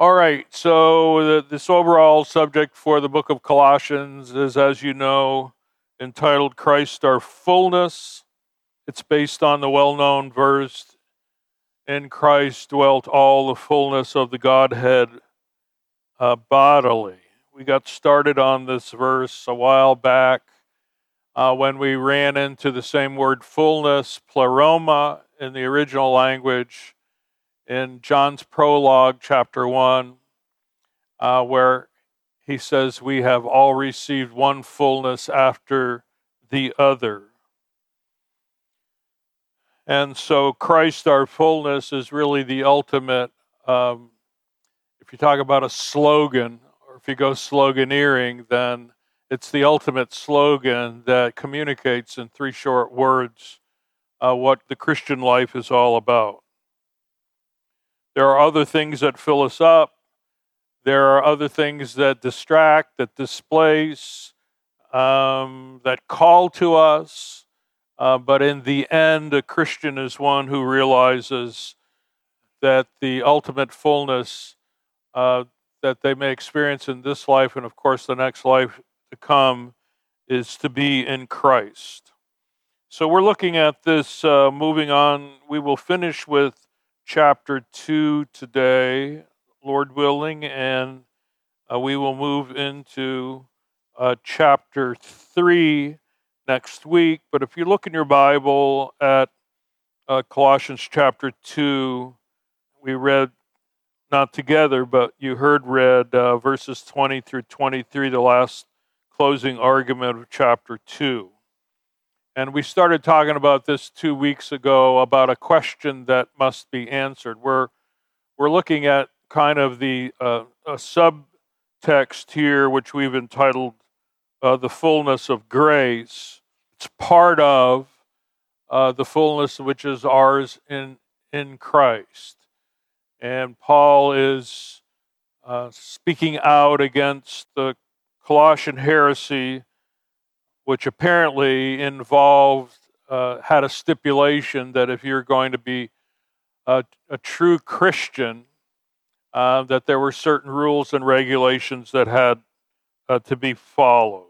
All right, so the, this overall subject for the book of Colossians is, as you know, entitled Christ Our Fullness. It's based on the well known verse In Christ dwelt all the fullness of the Godhead uh, bodily. We got started on this verse a while back uh, when we ran into the same word fullness, pleroma, in the original language in John's prologue, chapter 1, uh, where he says, We have all received one fullness after the other. And so, Christ, our fullness, is really the ultimate. Um, if you talk about a slogan, or if you go sloganeering, then it's the ultimate slogan that communicates in three short words uh, what the Christian life is all about. There are other things that fill us up. There are other things that distract, that displace, um, that call to us. Uh, but in the end, a Christian is one who realizes that the ultimate fullness uh, that they may experience in this life and, of course, the next life to come is to be in Christ. So we're looking at this, uh, moving on. We will finish with chapter 2 today, Lord willing, and uh, we will move into uh, chapter 3 next week. But if you look in your Bible at uh, Colossians chapter 2, we read not together, but you heard read uh, verses 20 through 23, the last closing argument of chapter 2. And we started talking about this two weeks ago about a question that must be answered. We're, we're looking at kind of the uh, a subtext here, which we've entitled uh, The Fullness of Grace. It's part of uh, the fullness which is ours in, in Christ. And Paul is uh, speaking out against the Colossian heresy which apparently involved, uh, had a stipulation that if you're going to be a, a true Christian, uh, that there were certain rules and regulations that had uh, to be followed.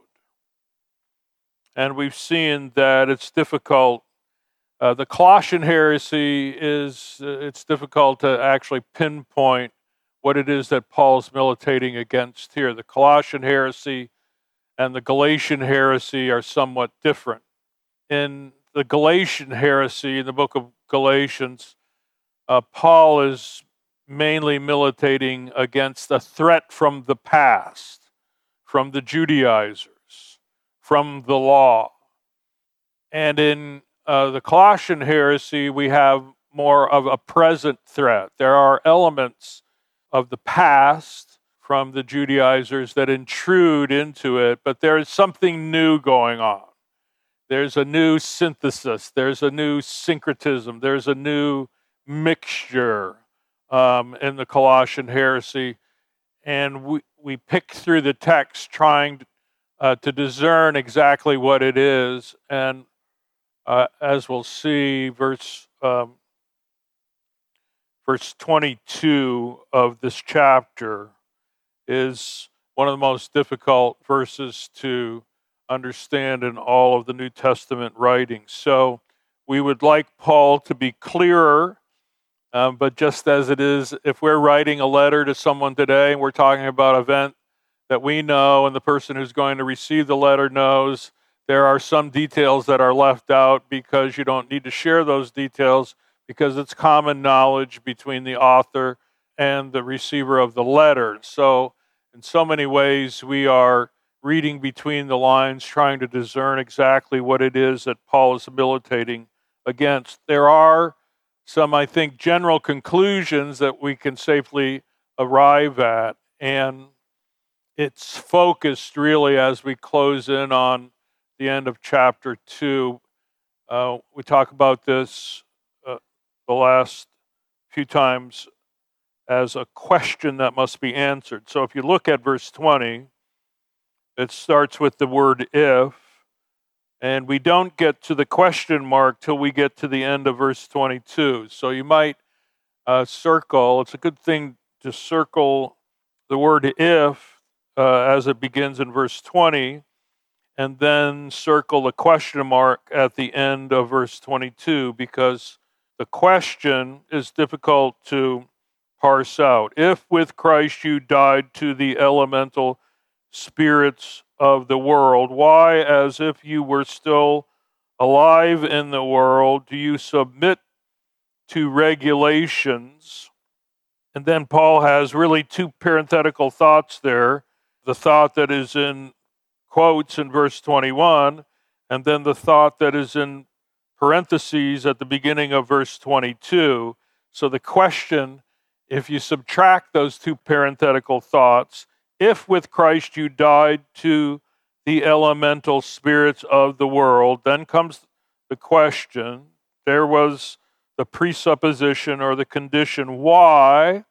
And we've seen that it's difficult. Uh, the Colossian heresy is, uh, it's difficult to actually pinpoint what it is that Paul's militating against here. The Colossian heresy and the Galatian heresy are somewhat different. In the Galatian heresy, in the book of Galatians, uh, Paul is mainly militating against a threat from the past, from the Judaizers, from the law. And in uh, the Colossian heresy, we have more of a present threat. There are elements of the past from the Judaizers that intrude into it, but there is something new going on. There's a new synthesis, there's a new syncretism, there's a new mixture um, in the Colossian heresy. And we, we pick through the text trying uh, to discern exactly what it is. And uh, as we'll see, verse um, verse 22 of this chapter is one of the most difficult verses to understand in all of the New Testament writings. So we would like Paul to be clearer, um, but just as it is, if we're writing a letter to someone today and we're talking about an event that we know and the person who's going to receive the letter knows, there are some details that are left out because you don't need to share those details because it's common knowledge between the author and the receiver of the letter. So in so many ways, we are reading between the lines, trying to discern exactly what it is that Paul is militating against. There are some, I think, general conclusions that we can safely arrive at, and it's focused really as we close in on the end of chapter two. Uh, we talk about this uh, the last few times as a question that must be answered. So if you look at verse 20, it starts with the word if, and we don't get to the question mark till we get to the end of verse 22. So you might uh, circle, it's a good thing to circle the word if uh, as it begins in verse 20, and then circle the question mark at the end of verse 22 because the question is difficult to parse out. If with Christ you died to the elemental spirits of the world, why, as if you were still alive in the world, do you submit to regulations? And then Paul has really two parenthetical thoughts there the thought that is in quotes in verse 21, and then the thought that is in parentheses at the beginning of verse 22. So the question, if you subtract those two parenthetical thoughts, if with Christ you died to the elemental spirits of the world, then comes the question there was the presupposition or the condition why,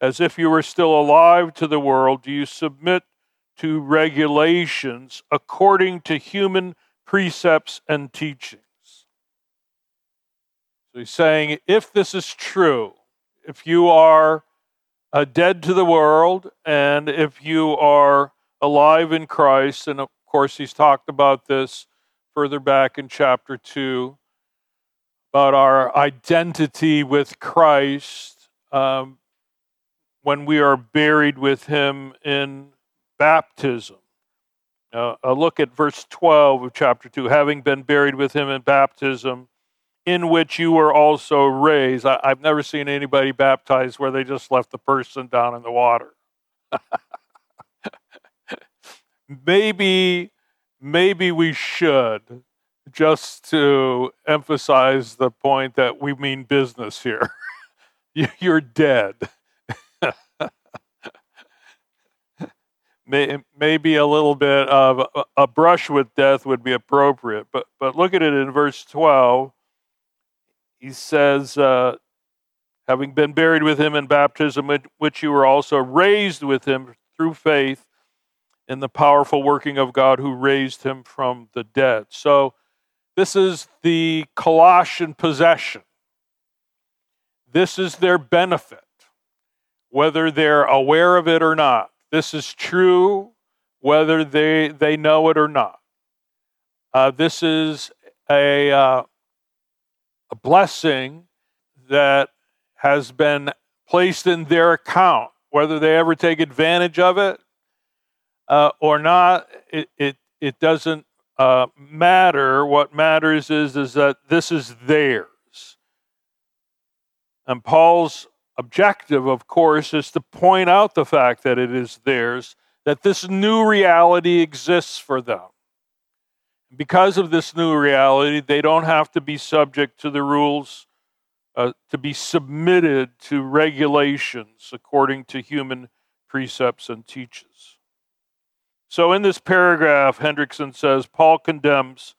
as if you were still alive to the world, do you submit to regulations according to human precepts and teachings? So he's saying if this is true, if you are uh, dead to the world, and if you are alive in Christ, and of course, he's talked about this further back in chapter 2 about our identity with Christ um, when we are buried with him in baptism. Uh, a look at verse 12 of chapter 2 having been buried with him in baptism in which you were also raised. I, have never seen anybody baptized where they just left the person down in the water. maybe, maybe we should, just to emphasize the point that we mean business here. You're dead. maybe a little bit of a brush with death would be appropriate, but but look at it in verse twelve he says, uh, having been buried with him in baptism, which you were also raised with him through faith in the powerful working of God who raised him from the dead. So, this is the Colossian possession. This is their benefit, whether they're aware of it or not. This is true, whether they, they know it or not. Uh, this is a, uh, a blessing that has been placed in their account, whether they ever take advantage of it uh, or not, it, it, it doesn't uh, matter. What matters is, is that this is theirs. And Paul's objective, of course, is to point out the fact that it is theirs, that this new reality exists for them because of this new reality, they don't have to be subject to the rules, uh, to be submitted to regulations according to human precepts and teaches. So, in this paragraph, Hendriksen says Paul condemns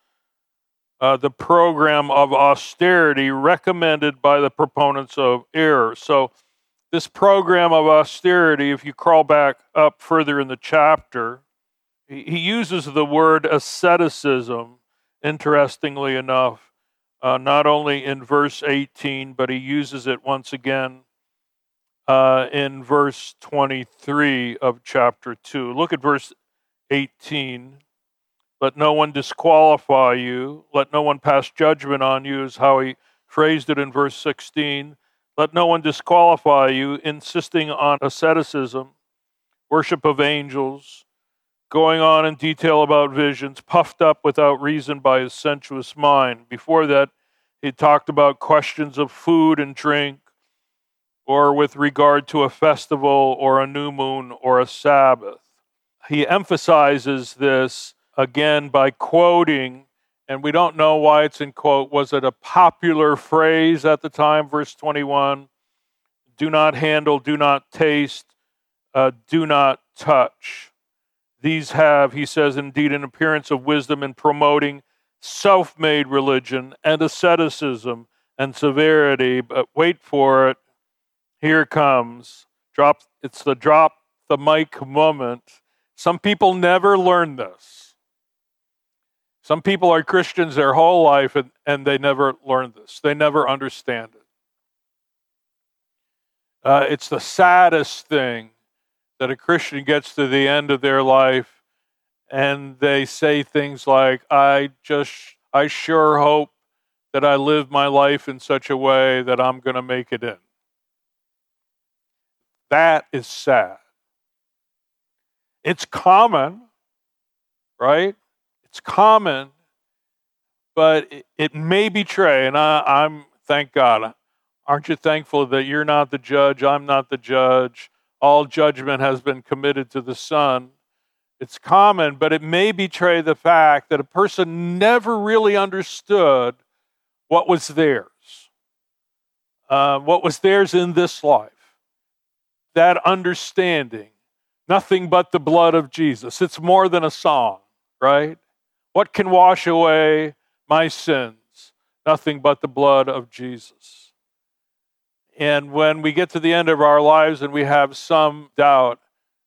uh, the program of austerity recommended by the proponents of error. So, this program of austerity, if you crawl back up further in the chapter, he uses the word asceticism, interestingly enough, uh, not only in verse 18, but he uses it once again uh, in verse 23 of chapter 2. Look at verse 18. Let no one disqualify you. Let no one pass judgment on you, is how he phrased it in verse 16. Let no one disqualify you, insisting on asceticism, worship of angels, going on in detail about visions, puffed up without reason by his sensuous mind. Before that, he talked about questions of food and drink, or with regard to a festival, or a new moon, or a Sabbath. He emphasizes this again by quoting, and we don't know why it's in quote. Was it a popular phrase at the time? Verse 21 Do not handle, do not taste, uh, do not touch. These have, he says, indeed an appearance of wisdom in promoting self made religion and asceticism and severity. But wait for it. Here comes. Drop, it's the drop the mic moment. Some people never learn this. Some people are Christians their whole life and, and they never learn this, they never understand it. Uh, it's the saddest thing that a Christian gets to the end of their life and they say things like, I just, I sure hope that I live my life in such a way that I'm going to make it in. That is sad. It's common, right? It's common, but it, it may betray, and I, I'm, thank God, aren't you thankful that you're not the judge? I'm not the judge. All judgment has been committed to the Son. It's common, but it may betray the fact that a person never really understood what was theirs, uh, what was theirs in this life. That understanding, nothing but the blood of Jesus. It's more than a song, right? What can wash away my sins? Nothing but the blood of Jesus. And when we get to the end of our lives and we have some doubt,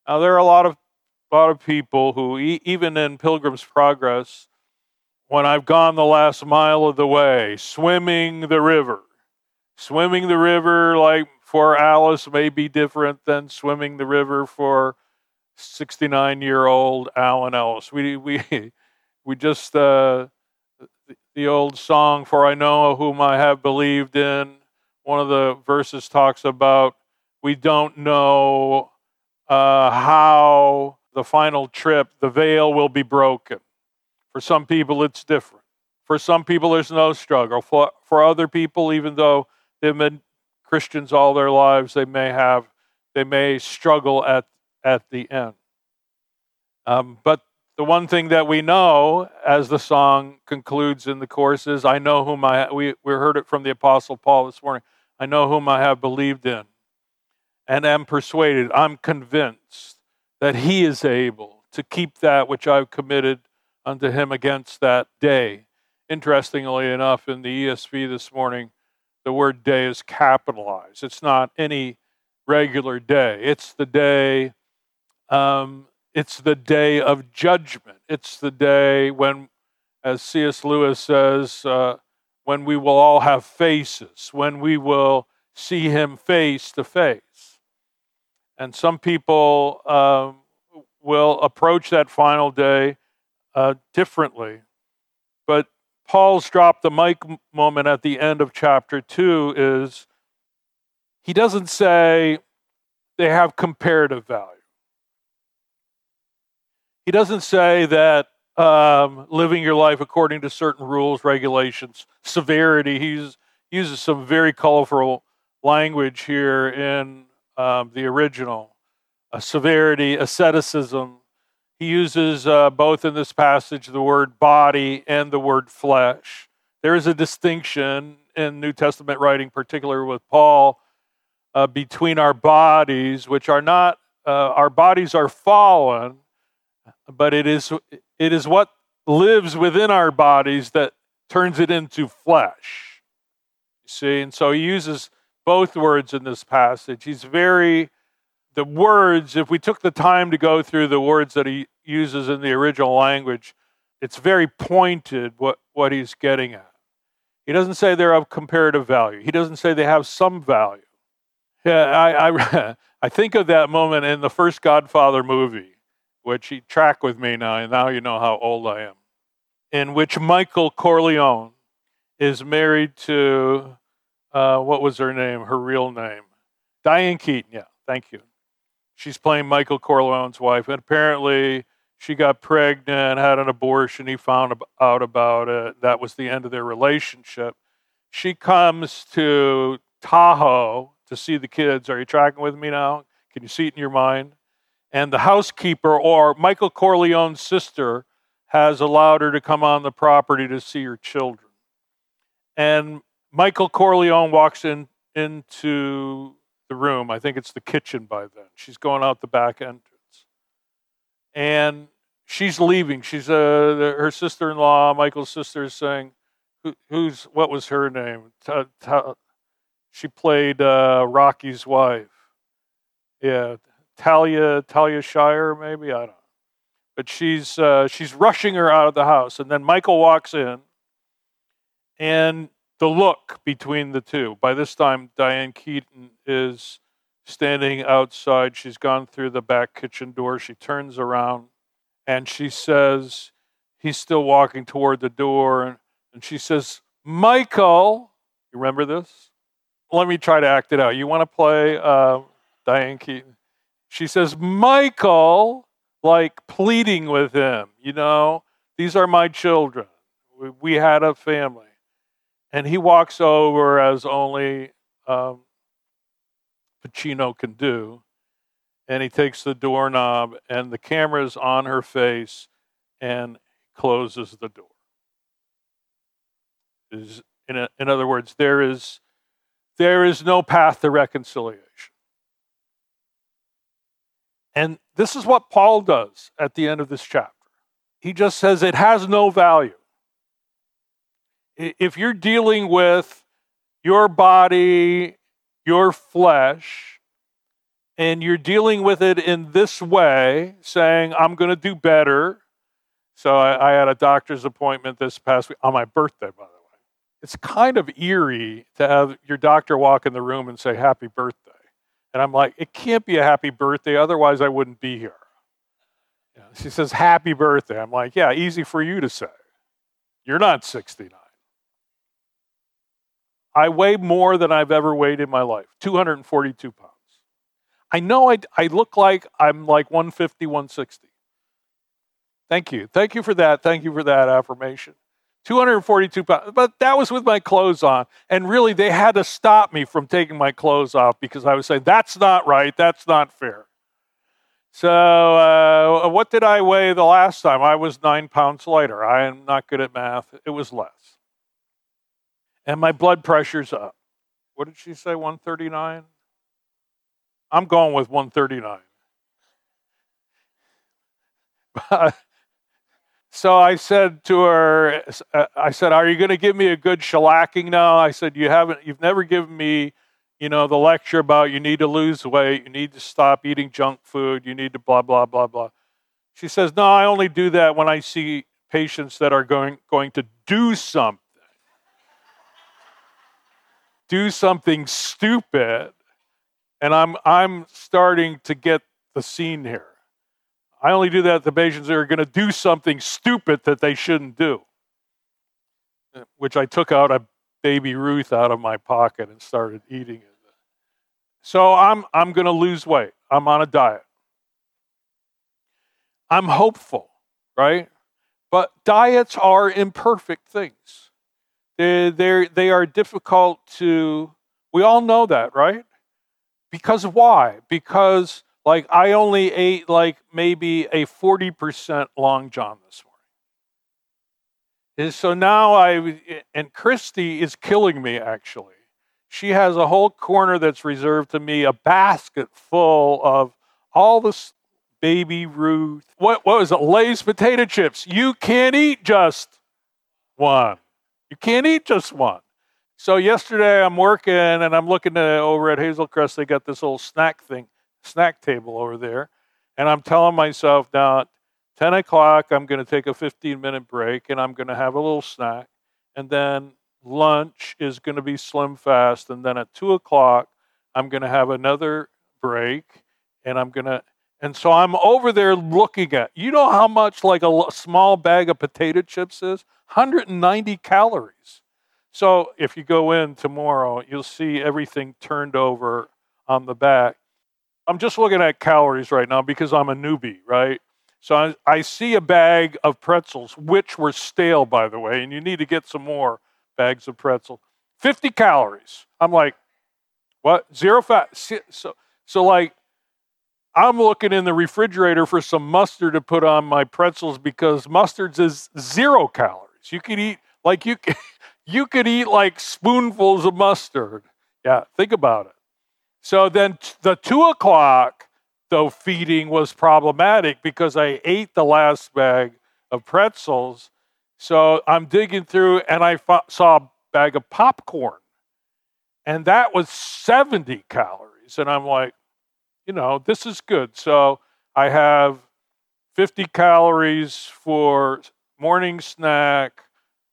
now there are a lot of lot of people who, even in Pilgrim's Progress, when I've gone the last mile of the way, swimming the river. Swimming the river, like for Alice, may be different than swimming the river for 69 year old Alan Ellis. We, we, we just, uh, the old song, For I Know Whom I Have Believed in, one of the verses talks about we don't know uh, how the final trip, the veil will be broken. For some people, it's different. For some people, there's no struggle. For, for other people, even though they've been Christians all their lives, they may have, they may struggle at, at the end. Um, but the one thing that we know, as the song concludes in the chorus, is I know whom I, we, we heard it from the Apostle Paul this morning, I know whom I have believed in and am persuaded, I'm convinced that he is able to keep that which I've committed unto him against that day. Interestingly enough, in the ESV this morning, the word day is capitalized. It's not any regular day. It's the day. Um, it's the day of judgment. It's the day when, as C.S. Lewis says, uh, when we will all have faces, when we will see him face to face. And some people um, will approach that final day uh, differently. But Paul's drop the mic moment at the end of chapter 2 is he doesn't say they have comparative value. He doesn't say that um, living your life according to certain rules, regulations, severity. He uses some very colorful language here in um, the original severity, asceticism, he uses uh, both in this passage the word body and the word flesh. There is a distinction in New Testament writing, particularly with Paul, uh, between our bodies, which are not, uh, our bodies are fallen, but it is, it is what lives within our bodies that turns it into flesh. You see, and so he uses both words in this passage. He's very the words, if we took the time to go through the words that he uses in the original language, it's very pointed what, what he's getting at. He doesn't say they're of comparative value. He doesn't say they have some value. Yeah, I, I, I think of that moment in the first Godfather movie, which he track with me now, and now you know how old I am, in which Michael Corleone is married to, uh, what was her name, her real name? Diane Keaton, yeah, thank you. She's playing Michael Corleone's wife, and apparently she got pregnant, had an abortion. He found out about it. That was the end of their relationship. She comes to Tahoe to see the kids. Are you tracking with me now? Can you see it in your mind? And the housekeeper, or Michael Corleone's sister, has allowed her to come on the property to see her children. And Michael Corleone walks in into the room. I think it's the kitchen by then. She's going out the back entrance. And she's leaving. She's uh, her sister in law, Michael's sister, is saying, Who, Who's what was her name? T- t- she played uh, Rocky's wife. Yeah, Talia, Talia Shire, maybe? I don't know. But she's, uh, she's rushing her out of the house. And then Michael walks in, and the look between the two. By this time, Diane Keaton is standing outside. She's gone through the back kitchen door. She turns around and she says, He's still walking toward the door. And, and she says, Michael, you remember this? Let me try to act it out. You want to play uh, Diane Keaton? She says, Michael, like pleading with him, you know, these are my children. We, we had a family. And he walks over as only um, Pacino can do. And he takes the doorknob, and the camera's on her face, and closes the door. Is in, a, in other words, there is there is no path to reconciliation. And this is what Paul does at the end of this chapter. He just says it has no value. If you're dealing with your body your flesh and you're dealing with it in this way, saying, I'm going to do better. So I, I, had a doctor's appointment this past week on my birthday, by the way. It's kind of eerie to have your doctor walk in the room and say, Happy birthday. And I'm like, It can't be a happy birthday, otherwise I wouldn't be here. she says, Happy birthday. I'm like, Yeah, easy for you to say. You're not 69. I weigh more than I've ever weighed in my life 242 pounds. I know I, I look like I'm like 150, 160. Thank you. Thank you for that. Thank you for that affirmation. 242 pounds. But that was with my clothes on. And really, they had to stop me from taking my clothes off because I was saying, that's not right. That's not fair. So, uh, what did I weigh the last time? I was nine pounds lighter. I am not good at math. It was less and my blood pressure's up. What did she say, 139? I'm going with 139. so I said to her, uh, I said, "Are you going to give me a good shellacking now?" I said, "You haven't. You've never given me, you know, the lecture about you need to lose weight, you need to stop eating junk food, you need to blah blah blah blah." She says, "No, I only do that when I see patients that are going going to do something." do something stupid and I'm I'm starting to get the scene here. I only do that to patients that are going to do something stupid that they shouldn't do. Which I took out a baby Ruth out of my pocket and started eating it. So I'm I'm going to lose weight. I'm on a diet. I'm hopeful, right? But diets are imperfect things. They, they they are difficult to, we all know that, right? Because why? Because, like, I only ate, like, maybe a 40% long john this morning. And so now I, and Christy is killing me, actually. She has a whole corner that's reserved to me, a basket full of all this baby Ruth. What, what was it? Lay's potato chips. You can't eat just one. You can't eat just one. So yesterday I'm working and I'm looking at, over at Hazel Crest. They got this little snack thing, snack table over there, and I'm telling myself now, at 10 o'clock I'm going to take a 15 minute break and I'm going to have a little snack, and then lunch is going to be slim fast, and then at two o'clock I'm going to have another break, and I'm going to and so I'm over there looking at, you know how much like a small bag of potato chips is? 190 calories. So if you go in tomorrow, you'll see everything turned over on the back. I'm just looking at calories right now because I'm a newbie, right? So I, I see a bag of pretzels, which were stale, by the way, and you need to get some more bags of pretzel. 50 calories. I'm like, what? Zero fat. So, so like, I'm looking in the refrigerator for some mustard to put on my pretzels because mustard is zero calories. You could eat like you you could eat like spoonfuls of mustard. Yeah, think about it. So then the two o'clock though feeding was problematic because I ate the last bag of pretzels. So I'm digging through and I saw a bag of popcorn, and that was 70 calories. And I'm like, you know, this is good. So I have 50 calories for morning snack.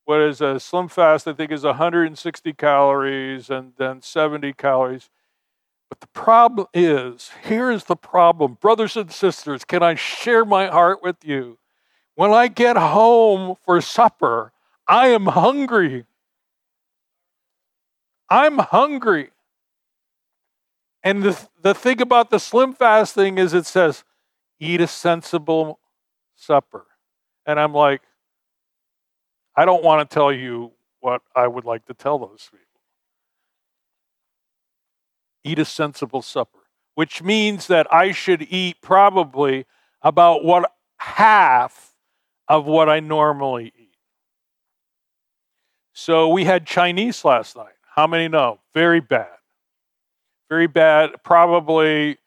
What is a slim fast? I think is 160 calories and then 70 calories. But the problem is here is the problem. Brothers and sisters, can I share my heart with you? When I get home for supper, I am hungry. I'm hungry. And the, the thing about the slim fast thing is it says, eat a sensible supper. And I'm like, I don't want to tell you what I would like to tell those people. Eat a sensible supper, which means that I should eat probably about what half of what I normally eat. So we had Chinese last night. How many know? Very bad. Very bad. Probably,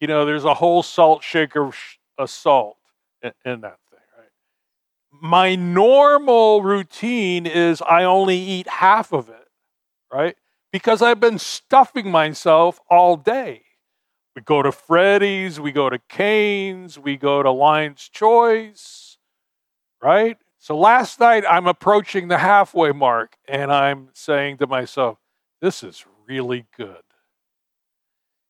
you know, there's a whole salt shaker of salt in, that thing, right? My normal routine is I only eat half of it, right? Because I've been stuffing myself all day. We go to Freddy's, we go to Cane's, we go to Lion's Choice, right? So last night I'm approaching the halfway mark and I'm saying to myself, this is really good.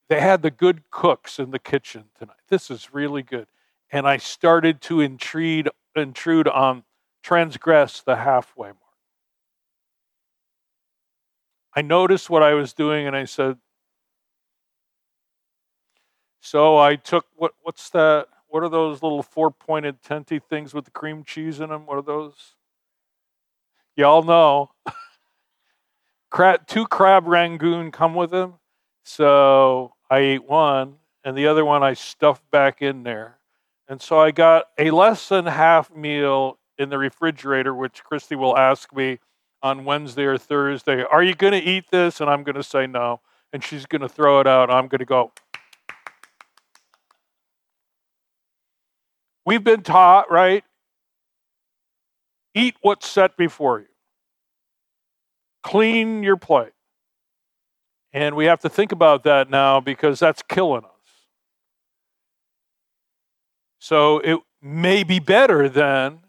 They had the good cooks in the kitchen tonight. This is really good. And I started to intrude, intrude on, transgress the halfway mark. I noticed what I was doing and I said, so I took what what's that? What are those little four-pointed tenty things with the cream cheese in them? What are those? Y'all know. crab, two crab rangoon come with them. So I ate one, and the other one I stuffed back in there. And so I got a less than half meal in the refrigerator, which Christy will ask me on Wednesday or Thursday, Are you going to eat this? And I'm going to say no. And she's going to throw it out. I'm going to go, We've been taught, right? Eat what's set before you, clean your plate. And we have to think about that now because that's killing us. So it may be better then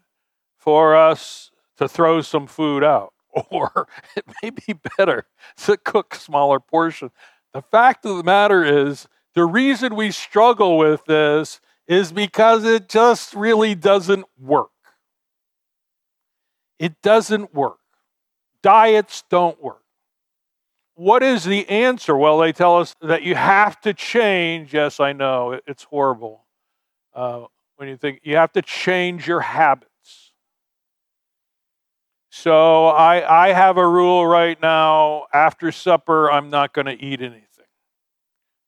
for us to throw some food out, or it may be better to cook smaller portions. The fact of the matter is, the reason we struggle with this is because it just really doesn't work. It doesn't work. Diets don't work. What is the answer? Well, they tell us that you have to change. Yes, I know, it's horrible. Uh, when you think you have to change your habits. So I, I have a rule right now after supper, I'm not going to eat anything.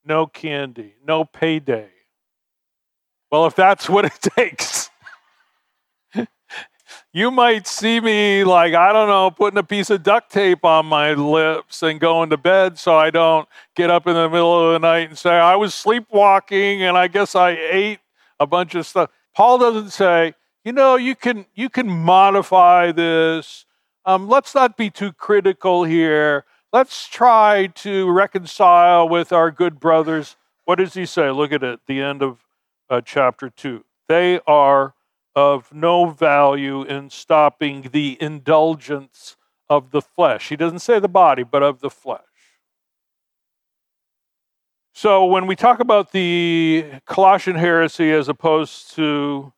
No candy, no payday. Well, if that's what it takes, you might see me like, I don't know, putting a piece of duct tape on my lips and going to bed so I don't get up in the middle of the night and say, I was sleepwalking and I guess I ate a bunch of stuff. Paul doesn't say, you know, you can you can modify this. Um, let's not be too critical here. Let's try to reconcile with our good brothers. What does he say? Look at it, the end of uh, chapter 2. They are of no value in stopping the indulgence of the flesh. He doesn't say the body, but of the flesh. So when we talk about the Colossian heresy as opposed to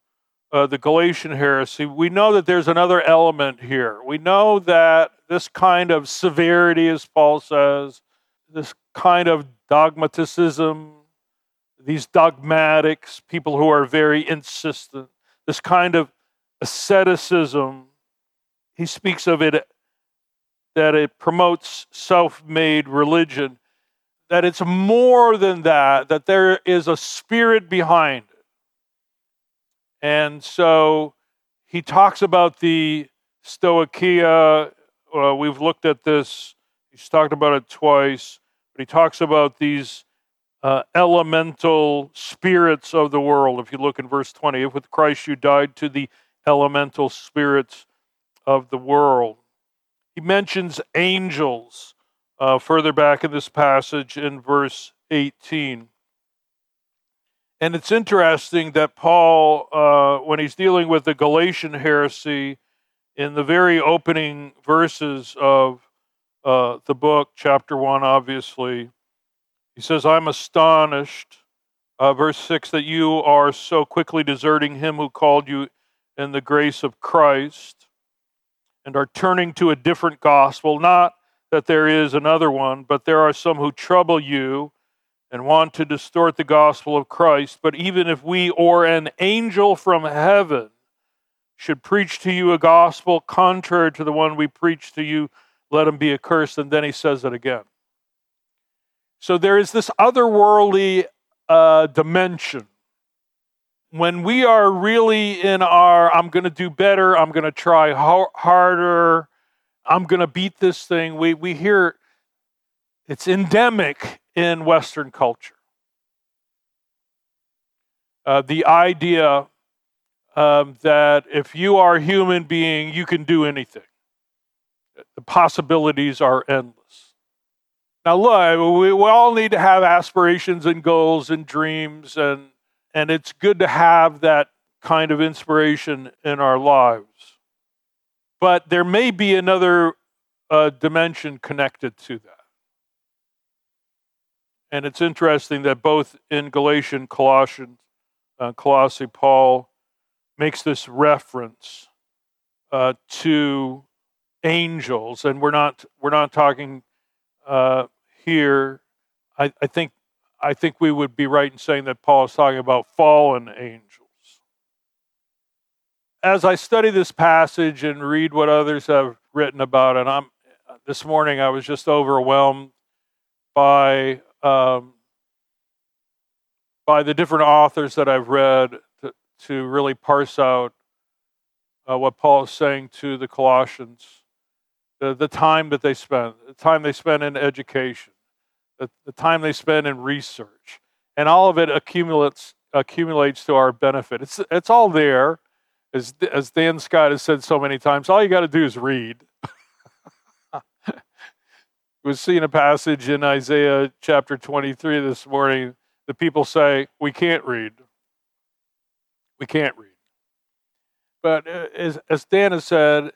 uh, the Galatian heresy, we know that there's another element here. We know that this kind of severity, as Paul says, this kind of dogmaticism, these dogmatics, people who are very insistent, this kind of asceticism, he speaks of it that it promotes self made religion that it's more than that, that there is a spirit behind it. And so he talks about the Stoicheia. Uh, we've looked at this, he's talked about it twice, but he talks about these uh, elemental spirits of the world. If you look in verse 20, if with Christ you died to the elemental spirits of the world. He mentions angels uh, further back in this passage in verse 18. And it's interesting that Paul, uh, when he's dealing with the Galatian heresy, in the very opening verses of uh, the book, chapter 1, obviously, He says, I'm astonished, uh, verse 6, that you are so quickly deserting him who called you in the grace of Christ and are turning to a different gospel. Not that there is another one, but there are some who trouble you and want to distort the gospel of Christ. But even if we or an angel from heaven should preach to you a gospel contrary to the one we preach to you, let him be accursed. And then he says it again. So there is this otherworldly uh, dimension. When we are really in our, I'm going to do better, I'm going to try harder, I'm going to beat this thing, we, we hear it's endemic in Western culture. Uh, the idea um, that if you are a human being, you can do anything. The possibilities are endless. Now, look, we, we all need to have aspirations and goals and dreams, and, and it's good to have that kind of inspiration in our lives. But there may be another uh, dimension connected to that. And it's interesting that both in Galatian, Colossians, uh, Paul makes this reference uh, to angels, and we're not we're not talking uh, here. I, I think I think we would be right in saying that Paul is talking about fallen angels. As I study this passage and read what others have written about it, I'm this morning I was just overwhelmed by um, by the different authors that I've read to, to really parse out uh, what Paul is saying to the Colossians, the, the time that they spend, the time they spend in education, the, the time they spend in research, and all of it accumulates accumulates to our benefit. It's it's all there, as as Dan Scott has said so many times. All you got to do is read. Was seeing a passage in Isaiah chapter 23 this morning. The people say, We can't read. We can't read. But uh, as, as Dan has said,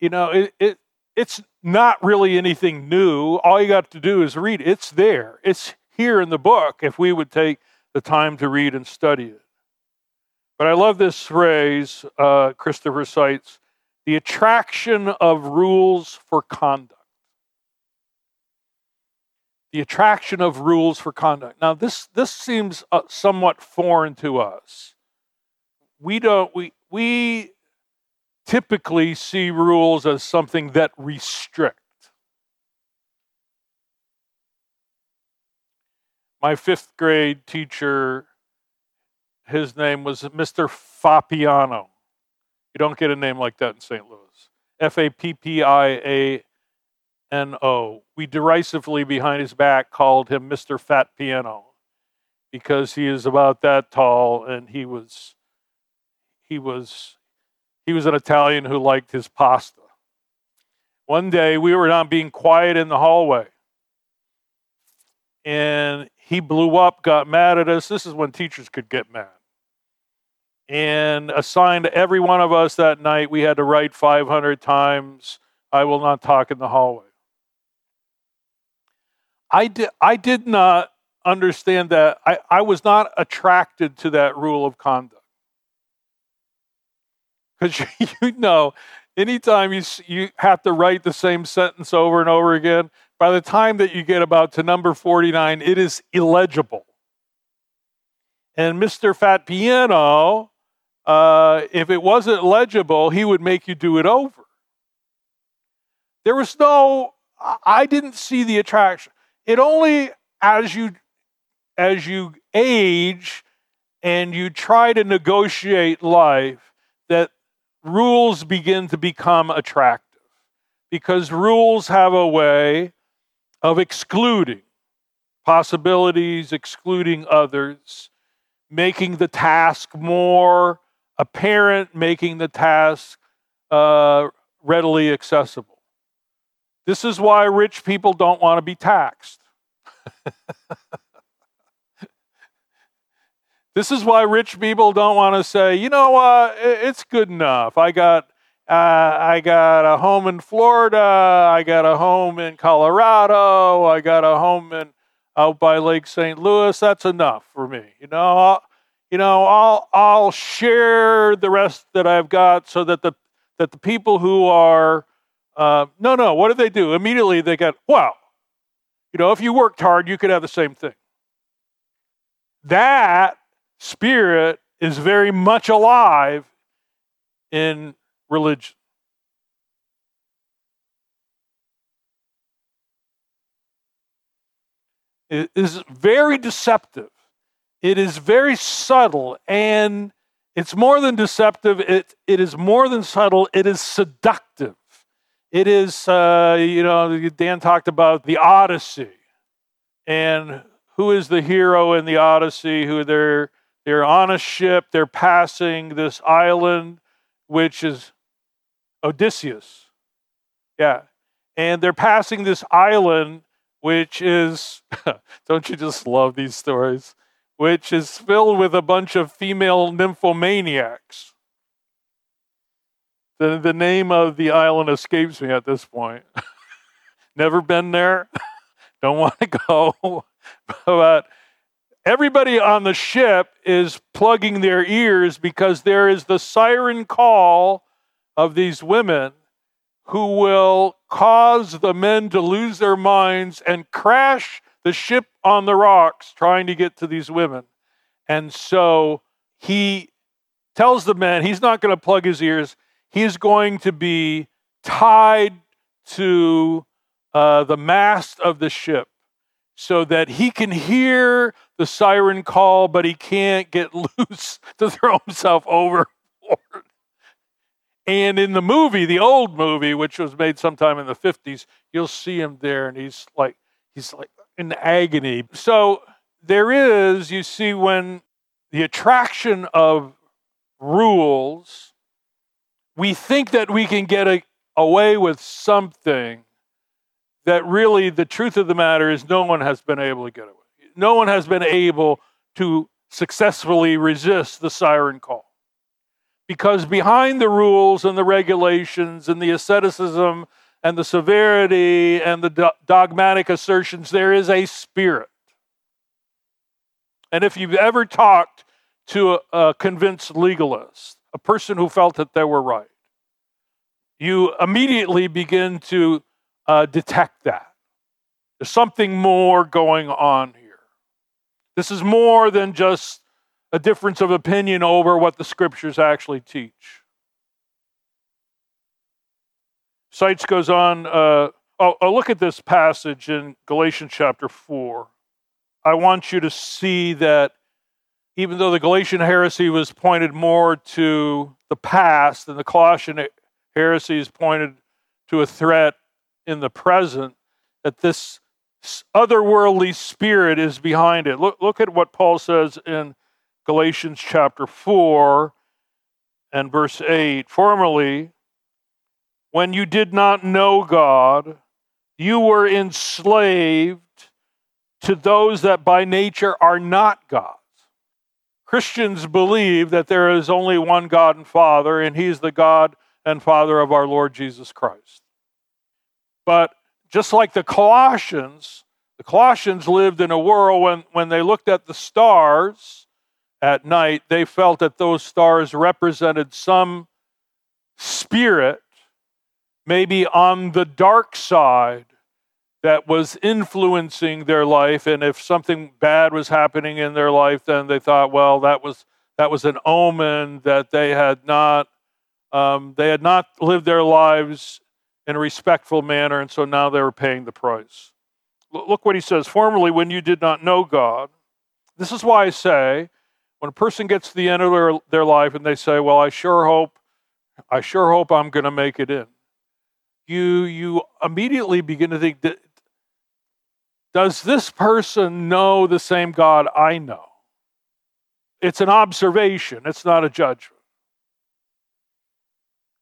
you know, it, it, it's not really anything new. All you got to do is read. It's there, it's here in the book if we would take the time to read and study it. But I love this phrase uh, Christopher cites the attraction of rules for conduct the attraction of rules for conduct. Now, this this seems uh, somewhat foreign to us. We don't we we typically see rules as something that restrict. My fifth grade teacher, his name was Mr. Fappiano. You don't get a name like that in St. Louis. F A P P I A N-O. We derisively behind his back called him Mr. Fat Piano because he is about that tall and he was he was he was an Italian who liked his pasta. One day we were not being quiet in the hallway. And he blew up, got mad at us. This is when teachers could get mad. And assigned every one of us that night, we had to write 500 times, I will not talk in the hallway. I did, I did not understand that. I, I was not attracted to that rule of conduct. Because you know, anytime you, you have to write the same sentence over and over again, by the time that you get about to number 49, it is illegible. And Mr. Fat Piano, uh, if it wasn't legible, he would make you do it over. There was no, I didn't see the attraction. It only as you as you age and you try to negotiate life that rules begin to become attractive because rules have a way of excluding possibilities, excluding others, making the task more apparent, making the task uh, readily accessible. This is why rich people don't want to be taxed. this is why rich people don't want to say, you know what, it's good enough. I got uh, I got a home in Florida. I got a home in Colorado. I got a home in out by Lake St. Louis, that's enough for me. You know, I'll, you know, I'll I'll share the rest that I've got so that the that the people who are uh, no no what did they do immediately they got, wow you know if you worked hard you could have the same thing that spirit is very much alive in religion it is very deceptive it is very subtle and it's more than deceptive. It, it is more than subtle. It is seductive. It is, uh, you know, Dan talked about the Odyssey. And who is the hero in the Odyssey? Who they're, they're on a ship, they're passing this island, which is Odysseus. Yeah. And they're passing this island, which is, don't you just love these stories? which is filled with a bunch of female nymphomaniacs. The, the name of the island escapes me at this point. Never been there, don't want to go. but everybody on the ship is plugging their ears because there is the siren call of these women who will cause the men to lose their minds and crash the ship on the rocks trying to get to these women. And so he tells the men he's not going to plug his ears. He's going to be tied to uh, the mast of the ship so that he can hear the siren call, but he can't get loose to throw himself overboard. And in the movie, the old movie, which was made sometime in the 50s, you'll see him there and he's like, he's like, in agony. So there is, you see, when the attraction of rules, we think that we can get a, away with something that really the truth of the matter is no one has been able to get away. No one has been able to successfully resist the siren call. Because behind the rules and the regulations and the asceticism and the severity and the dogmatic assertions, there is a spirit. And if you've ever talked to a, a convinced legalist, a person who felt that they were right, you immediately begin to uh, detect that. There's something more going on here. This is more than just a difference of opinion over what the scriptures actually teach. Seitz goes on, uh, oh, oh, look at this passage in Galatians chapter 4. I want you to see that even though the Galatian heresy was pointed more to the past and the Colossian heresy is pointed to a threat in the present, that this otherworldly spirit is behind it. Look, look at what Paul says in Galatians chapter 4 and verse 8. Formerly, when you did not know God, you were enslaved to those that by nature are not God's. Christians believe that there is only one God and Father, and He's the God and Father of our Lord Jesus Christ. But just like the Colossians, the Colossians lived in a world when, when they looked at the stars at night, they felt that those stars represented some spirit maybe on the dark side that was influencing their life and if something bad was happening in their life then they thought well that was that was an omen that they had not um, they had not lived their lives in a respectful manner and so now they were paying the price. Look what he says. Formerly when you did not know god this is why i say when a person gets to the end of their, their life and they say well i sure hope i sure hope i'm going to make it in you you immediately begin to think does this person know the same God I know? It's an observation, it's not a judgment.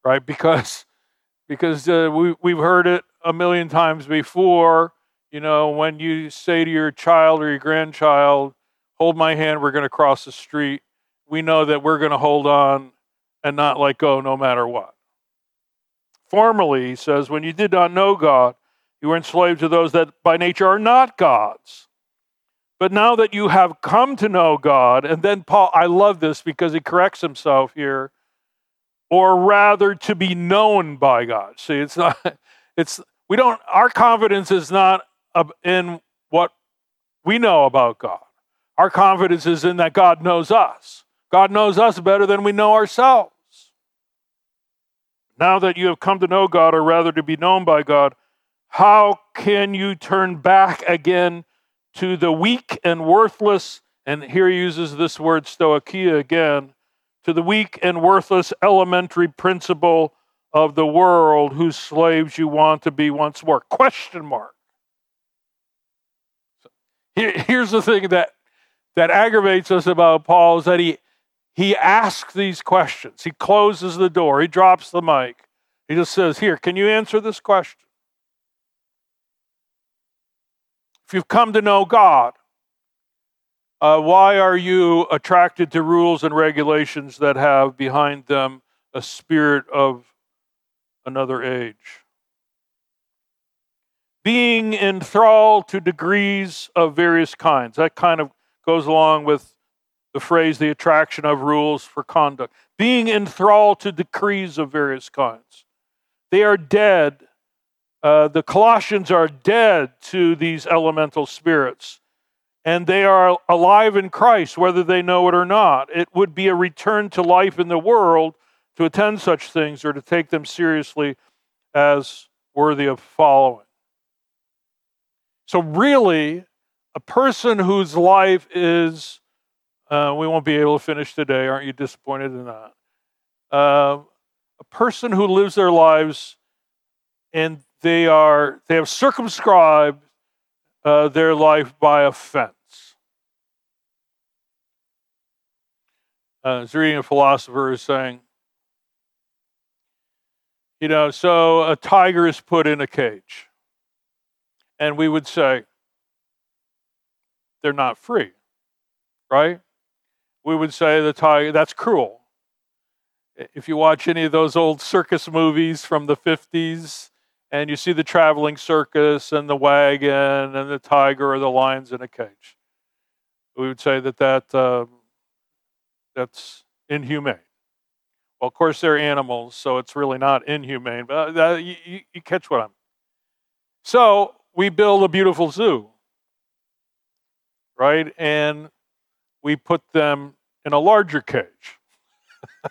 Right? Because because uh, we we've heard it a million times before, you know, when you say to your child or your grandchild, "Hold my hand, we're going to cross the street." We know that we're going to hold on and not let go no matter what. Formerly, he says, when you did not know God, you were enslaved to those that by nature are not gods. But now that you have come to know God, and then Paul, I love this because he corrects himself here, or rather to be known by God. See, it's not, it's, we don't, our confidence is not in what we know about God. Our confidence is in that God knows us. God knows us better than we know ourselves. Now that you have come to know God, or rather to be known by God, how can you turn back again to the weak and worthless? And here he uses this word stoicheia again to the weak and worthless elementary principle of the world whose slaves you want to be once more. Question mark. here's the thing that that aggravates us about Paul is that he he asks these questions. He closes the door. He drops the mic. He just says, "Here, can you answer this question?" If you've come to know God, uh, why are you attracted to rules and regulations that have behind them a spirit of another age? Being enthralled to degrees of various kinds. That kind of goes along with the phrase, the attraction of rules for conduct. Being enthralled to decrees of various kinds. They are dead. Uh, the Colossians are dead to these elemental spirits and they are alive in Christ, whether they know it or not. It would be a return to life in the world to attend such things or to take them seriously as worthy of following. So, really, a person whose life is, uh, we won't be able to finish today. Aren't you disappointed in that? Uh, a person who lives their lives and they are they have circumscribed uh, their life by offense. Uh, I was reading a philosopher who's saying, you know, so a tiger is put in a cage. And we would say, they're not free, right? We would say the tiger, that's cruel. If you watch any of those old circus movies from the 50s, and you see the traveling circus and the wagon and the tiger or the lions in a cage, we would say that that uh, that's inhumane. Well, of course, they're animals, so it's really not inhumane, but uh, you, you catch what I'm. So we build a beautiful zoo, right? And we put them in a larger cage.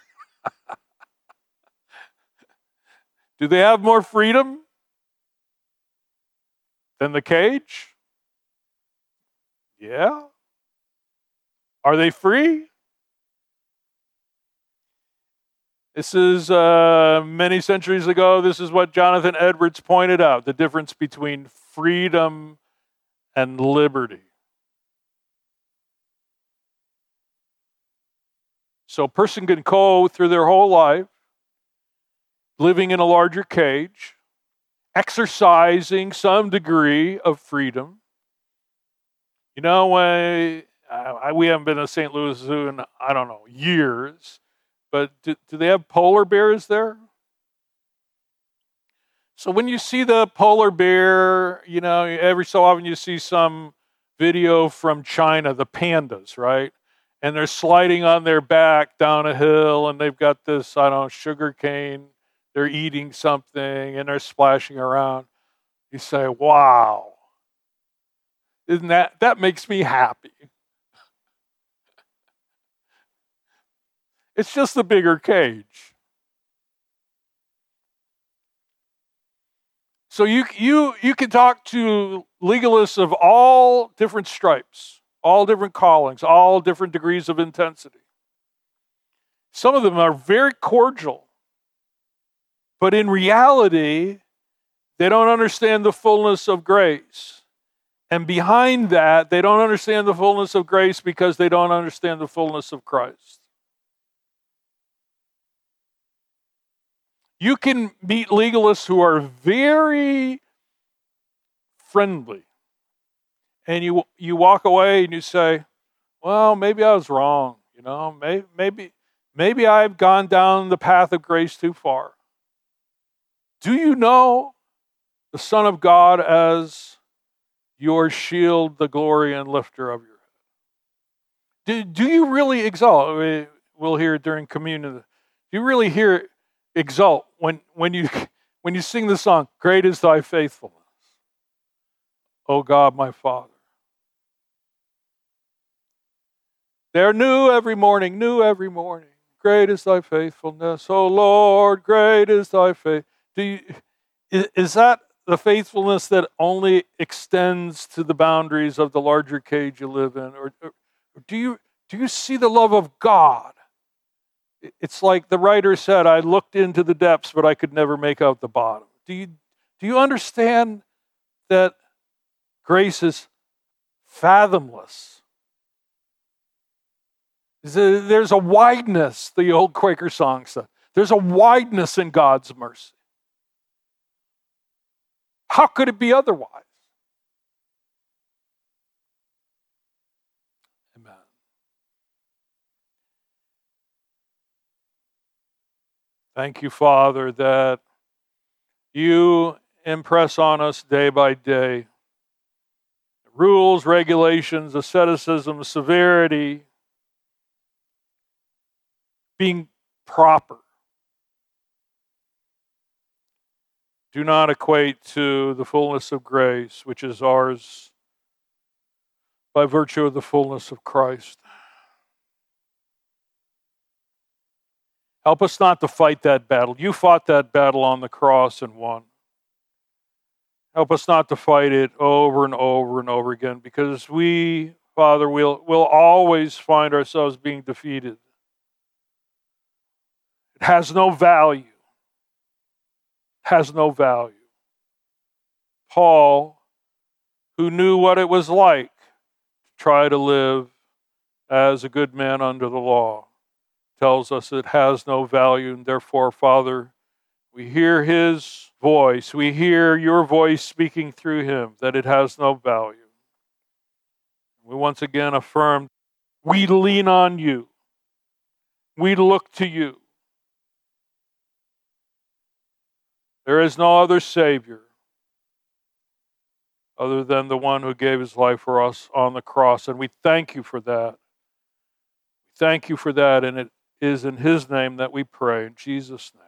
Do they have more freedom than the cage? Yeah. Are they free? This is uh, many centuries ago. This is what Jonathan Edwards pointed out the difference between freedom and liberty. So, a person can go through their whole life living in a larger cage, exercising some degree of freedom. You know, when I, we haven't been to St. Louis Zoo in, I don't know, years. But do, do they have polar bears there? So when you see the polar bear, you know, every so often you see some video from China, the pandas, right? And they're sliding on their back down a hill and they've got this, I don't know, sugar cane. They're eating something and they're splashing around. You say, wow. Isn't that, that makes me happy. It's just a bigger cage. So you you you can talk to legalists of all different stripes, all different callings, all different degrees of intensity. Some of them are very cordial. But in reality, they don't understand the fullness of grace. And behind that, they don't understand the fullness of grace because they don't understand the fullness of Christ. You can meet legalists who are very friendly. And you, you walk away and you say, well, maybe I was wrong. You know, maybe, maybe, maybe I've gone down the path of grace too far. Do you know the Son of God as your shield, the glory and lifter of your head. Do, do you really exalt? We'll hear it during communion. Do you really hear exult when, when, you, when you sing the song, Great is thy faithfulness, O God, my Father? They're new every morning, new every morning. Great is thy faithfulness, O Lord, great is thy faith. Do you, is that the faithfulness that only extends to the boundaries of the larger cage you live in? Or, or, do, you, do you see the love of God? It's like the writer said, I looked into the depths, but I could never make out the bottom. Do you, do you understand that grace is fathomless? There's a wideness, the old Quaker song said. There's a wideness in God's mercy. How could it be otherwise? Amen. Thank you, Father, that you impress on us day by day rules, regulations, asceticism, severity, being proper. Do not equate to the fullness of grace, which is ours by virtue of the fullness of Christ. Help us not to fight that battle. You fought that battle on the cross and won. Help us not to fight it over and over and over again because we, Father, will will always find ourselves being defeated. It has no value has no value. Paul, who knew what it was like to try to live as a good man under the law, tells us it has no value, and therefore, Father, we hear his voice, we hear your voice speaking through him, that it has no value. We once again affirm we lean on you, we look to you. There is no other Savior other than the one who gave his life for us on the cross. And we thank you for that. We thank you for that. And it is in his name that we pray. In Jesus' name.